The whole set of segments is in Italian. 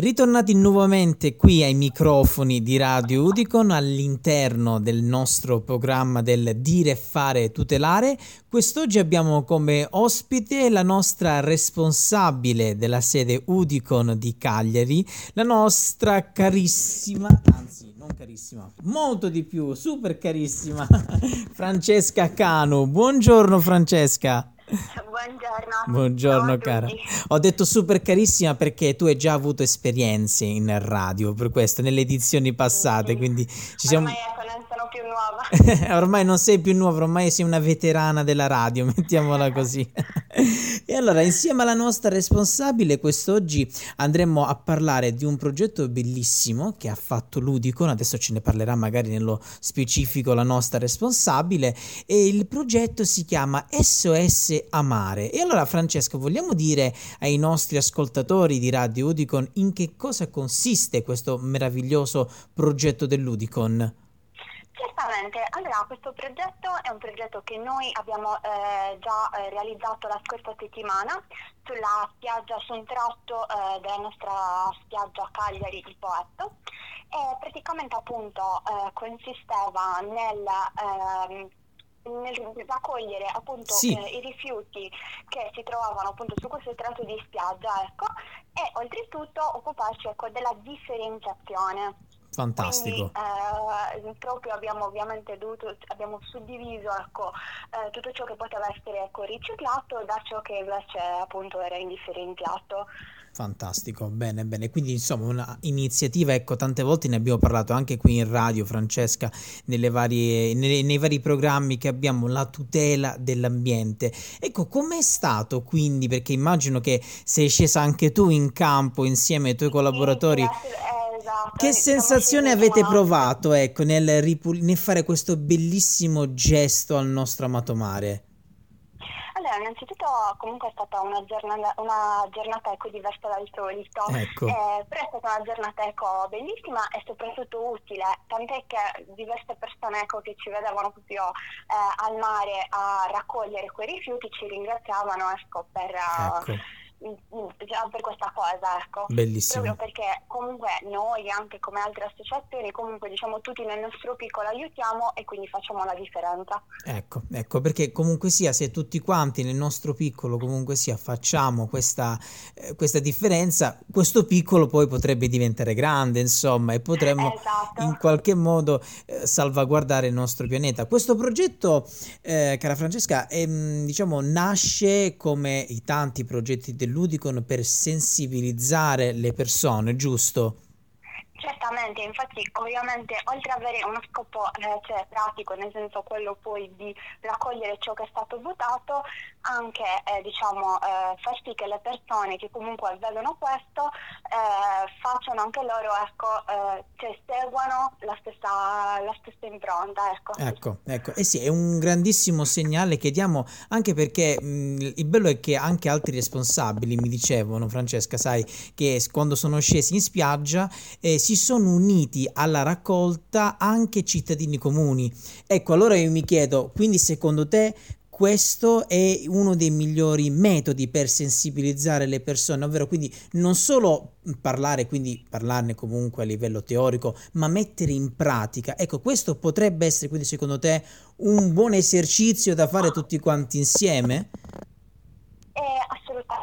Ritornati nuovamente qui ai microfoni di Radio Udicon all'interno del nostro programma del Dire, Fare, Tutelare. Quest'oggi abbiamo come ospite la nostra responsabile della sede Udicon di Cagliari, la nostra carissima, anzi non carissima, molto di più, super carissima, Francesca Cano. Buongiorno Francesca. Buongiorno. Buongiorno cara. Ho detto super carissima perché tu hai già avuto esperienze in radio, per questo, nelle edizioni passate, sì. quindi ci siamo... Ormai ecco, non sono più nuova. ormai non sei più nuova, ormai sei una veterana della radio, mettiamola così. e allora, insieme alla nostra responsabile, quest'oggi andremo a parlare di un progetto bellissimo che ha fatto Ludicon, adesso ce ne parlerà magari nello specifico la nostra responsabile, e il progetto si chiama SOS Amare. E allora Francesco, vogliamo dire ai nostri ascoltatori di Radio Udicon in che cosa consiste questo meraviglioso progetto dell'Udicon? Certamente, allora questo progetto è un progetto che noi abbiamo eh, già eh, realizzato la scorsa settimana sulla spiaggia, su un tratto eh, della nostra spiaggia Cagliari, il Poetto e praticamente appunto eh, consisteva nel ehm, nel raccogliere appunto sì. eh, i rifiuti che si trovavano appunto su questo tratto di spiaggia ecco, e oltretutto occuparci ecco, della differenziazione. Fantastico. Quindi, eh, proprio abbiamo ovviamente dovuto, abbiamo suddiviso ecco, eh, tutto ciò che poteva essere ecco, riciclato da ciò che invece appunto era indifferenziato. Fantastico, bene, bene. Quindi insomma un'iniziativa, ecco, tante volte ne abbiamo parlato anche qui in radio, Francesca, nelle varie, nei, nei vari programmi che abbiamo, la tutela dell'ambiente. Ecco, com'è stato quindi, perché immagino che sei scesa anche tu in campo insieme ai tuoi collaboratori. Sì, sì, esatto. Che sensazione avete provato, ecco, nel, ripul- nel fare questo bellissimo gesto al nostro amato mare? Allora, innanzitutto comunque è stata una giornata, una giornata ecco, diversa dal solito, ecco. eh, però è stata una giornata ecco, bellissima e soprattutto utile, tant'è che diverse persone ecco, che ci vedevano proprio eh, al mare a raccogliere quei rifiuti ci ringraziavano ecco, per... Ecco già per questa cosa, ecco. Bellissimo. Proprio perché comunque noi, anche come altre associazioni, comunque diciamo tutti nel nostro piccolo aiutiamo e quindi facciamo la differenza. Ecco, ecco, perché comunque sia, se tutti quanti nel nostro piccolo comunque sia facciamo questa, eh, questa differenza, questo piccolo poi potrebbe diventare grande, insomma, e potremmo esatto. in qualche modo eh, salvaguardare il nostro pianeta. Questo progetto, eh, cara Francesca, è, diciamo, nasce come i tanti progetti del dell'Udicon per sensibilizzare le persone, giusto? Certamente, infatti ovviamente oltre ad avere uno scopo eh, cioè, pratico, nel senso quello poi di raccogliere ciò che è stato votato, anche eh, diciamo, eh, far sì che le persone che comunque vedono questo eh, facciano anche loro, ecco, eh, cioè seguano la stessa, la stessa impronta. Ecco. ecco, ecco, eh sì, è un grandissimo segnale che diamo anche perché mh, il bello è che anche altri responsabili mi dicevano, Francesca, sai, che quando sono scesi in spiaggia eh, si sono uniti alla raccolta anche cittadini comuni. Ecco, allora io mi chiedo, quindi secondo te questo è uno dei migliori metodi per sensibilizzare le persone, ovvero quindi non solo parlare, quindi parlarne comunque a livello teorico, ma mettere in pratica. Ecco, questo potrebbe essere quindi secondo te un buon esercizio da fare tutti quanti insieme?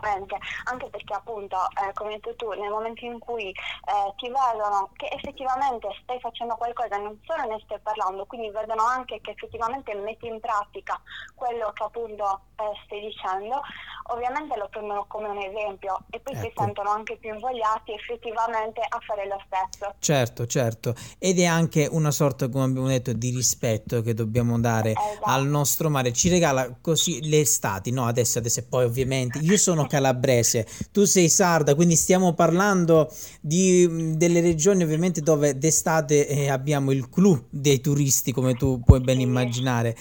Assolutamente, anche perché appunto, eh, come hai detto tu, nel momento in cui eh, ti vedono che effettivamente stai facendo qualcosa, non solo ne stai parlando, quindi vedono anche che effettivamente metti in pratica quello che appunto eh, stai dicendo, ovviamente lo prendono come un esempio e poi ecco. si sentono anche più invogliati effettivamente a fare lo stesso. Certo, certo, ed è anche una sorta, come abbiamo detto, di rispetto che dobbiamo dare esatto. al nostro mare, ci regala così le estati, no? Adesso, adesso e poi ovviamente io sono calabrese, tu sei sarda, quindi stiamo parlando di delle regioni ovviamente dove d'estate eh, abbiamo il clou dei turisti, come tu puoi ben immaginare.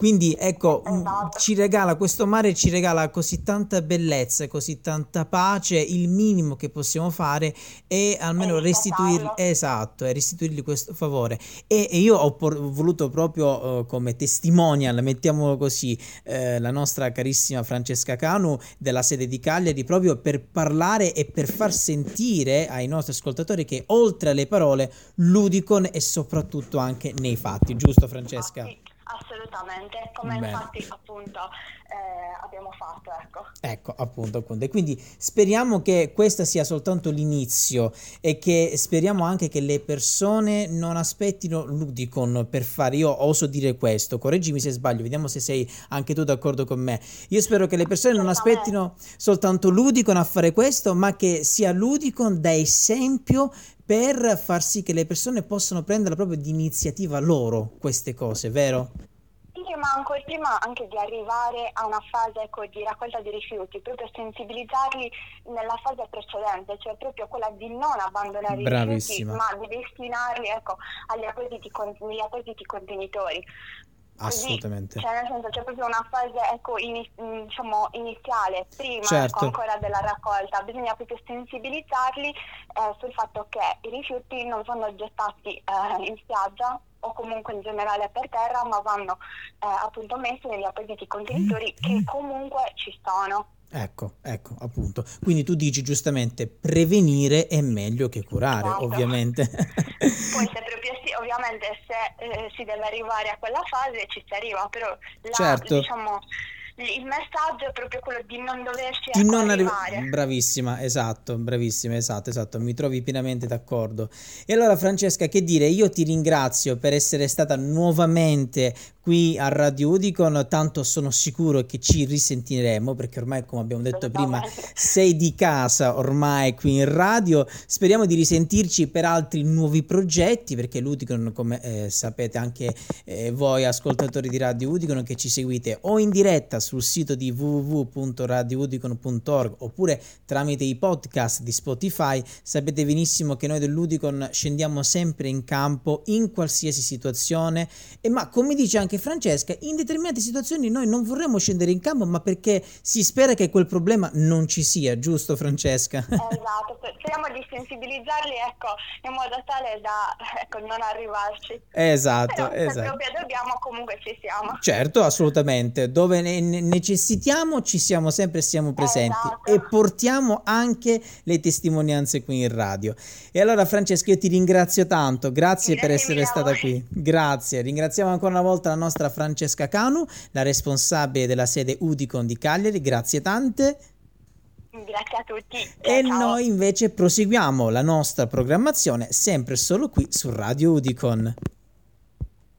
Quindi ecco, esatto. ci regala questo mare, ci regala così tanta bellezza, così tanta pace, il minimo che possiamo fare è almeno restituirgli, esatto, è restituirgli questo favore. E, e io ho por- voluto proprio uh, come testimonial, mettiamolo così, eh, la nostra carissima Francesca Canu della sede di Cagliari, proprio per parlare e per far sentire ai nostri ascoltatori che oltre alle parole, l'Udicon è soprattutto anche nei fatti, giusto Francesca? Sì. Assolutamente, come Bene. infatti appunto eh, abbiamo fatto. Ecco. ecco, appunto, appunto. E quindi speriamo che questo sia soltanto l'inizio e che speriamo anche che le persone non aspettino l'Udicon per fare, io oso dire questo, correggimi se sbaglio, vediamo se sei anche tu d'accordo con me. Io spero che le persone non aspettino soltanto l'Udicon a fare questo, ma che sia l'Udicon da esempio per far sì che le persone possano prendere proprio di iniziativa loro queste cose, vero? Sì, ma ancora prima anche di arrivare a una fase ecco, di raccolta di rifiuti, proprio sensibilizzarli nella fase precedente, cioè proprio quella di non abbandonare Bravissima. i rifiuti, ma di destinarli ecco, agli appositi, agli appositi contenitori. Assolutamente. Cioè, nel senso, c'è proprio una fase ecco, in, diciamo, iniziale, prima certo. ancora della raccolta. Bisogna proprio sensibilizzarli eh, sul fatto che i rifiuti non vanno gettati eh, in spiaggia o comunque in generale per terra, ma vanno eh, appunto messi negli appositi contenitori che comunque ci sono. Ecco, ecco, appunto. Quindi tu dici giustamente prevenire è meglio che curare, esatto. ovviamente. Poi se proprio sì, ovviamente se eh, si deve arrivare a quella fase ci si arriva, però la, certo. diciamo il messaggio è proprio quello di non doverci di non arrivare. Arri- bravissima, esatto, bravissima, esatto, esatto, mi trovi pienamente d'accordo. E allora Francesca, che dire, io ti ringrazio per essere stata nuovamente qui a Radio Udicon, tanto sono sicuro che ci risentiremo perché ormai come abbiamo detto prima sei di casa ormai qui in radio, speriamo di risentirci per altri nuovi progetti perché l'Udicon come eh, sapete anche eh, voi ascoltatori di Radio Udicon che ci seguite o in diretta sul sito di www.radioudicon.org oppure tramite i podcast di Spotify, sapete benissimo che noi dell'Udicon scendiamo sempre in campo in qualsiasi situazione. E ma come dice anche anche Francesca, in determinate situazioni noi non vorremmo scendere in campo, ma perché si spera che quel problema non ci sia, giusto Francesca? Esatto, speriamo di sensibilizzarli ecco, in modo tale da ecco, non arrivarci. Esatto, Però, esatto. Proprio dobbiamo comunque ci siamo. Certo, assolutamente, dove ne necessitiamo ci siamo sempre siamo presenti esatto. e portiamo anche le testimonianze qui in radio. E allora Francesca io ti ringrazio tanto, grazie, grazie per essere stata qui, grazie, ringraziamo ancora una volta la nostra Francesca Canu, la responsabile della sede Udicon di Cagliari. Grazie tante. Grazie a tutti. e ciao. noi invece proseguiamo la nostra programmazione sempre solo qui su Radio Udicon.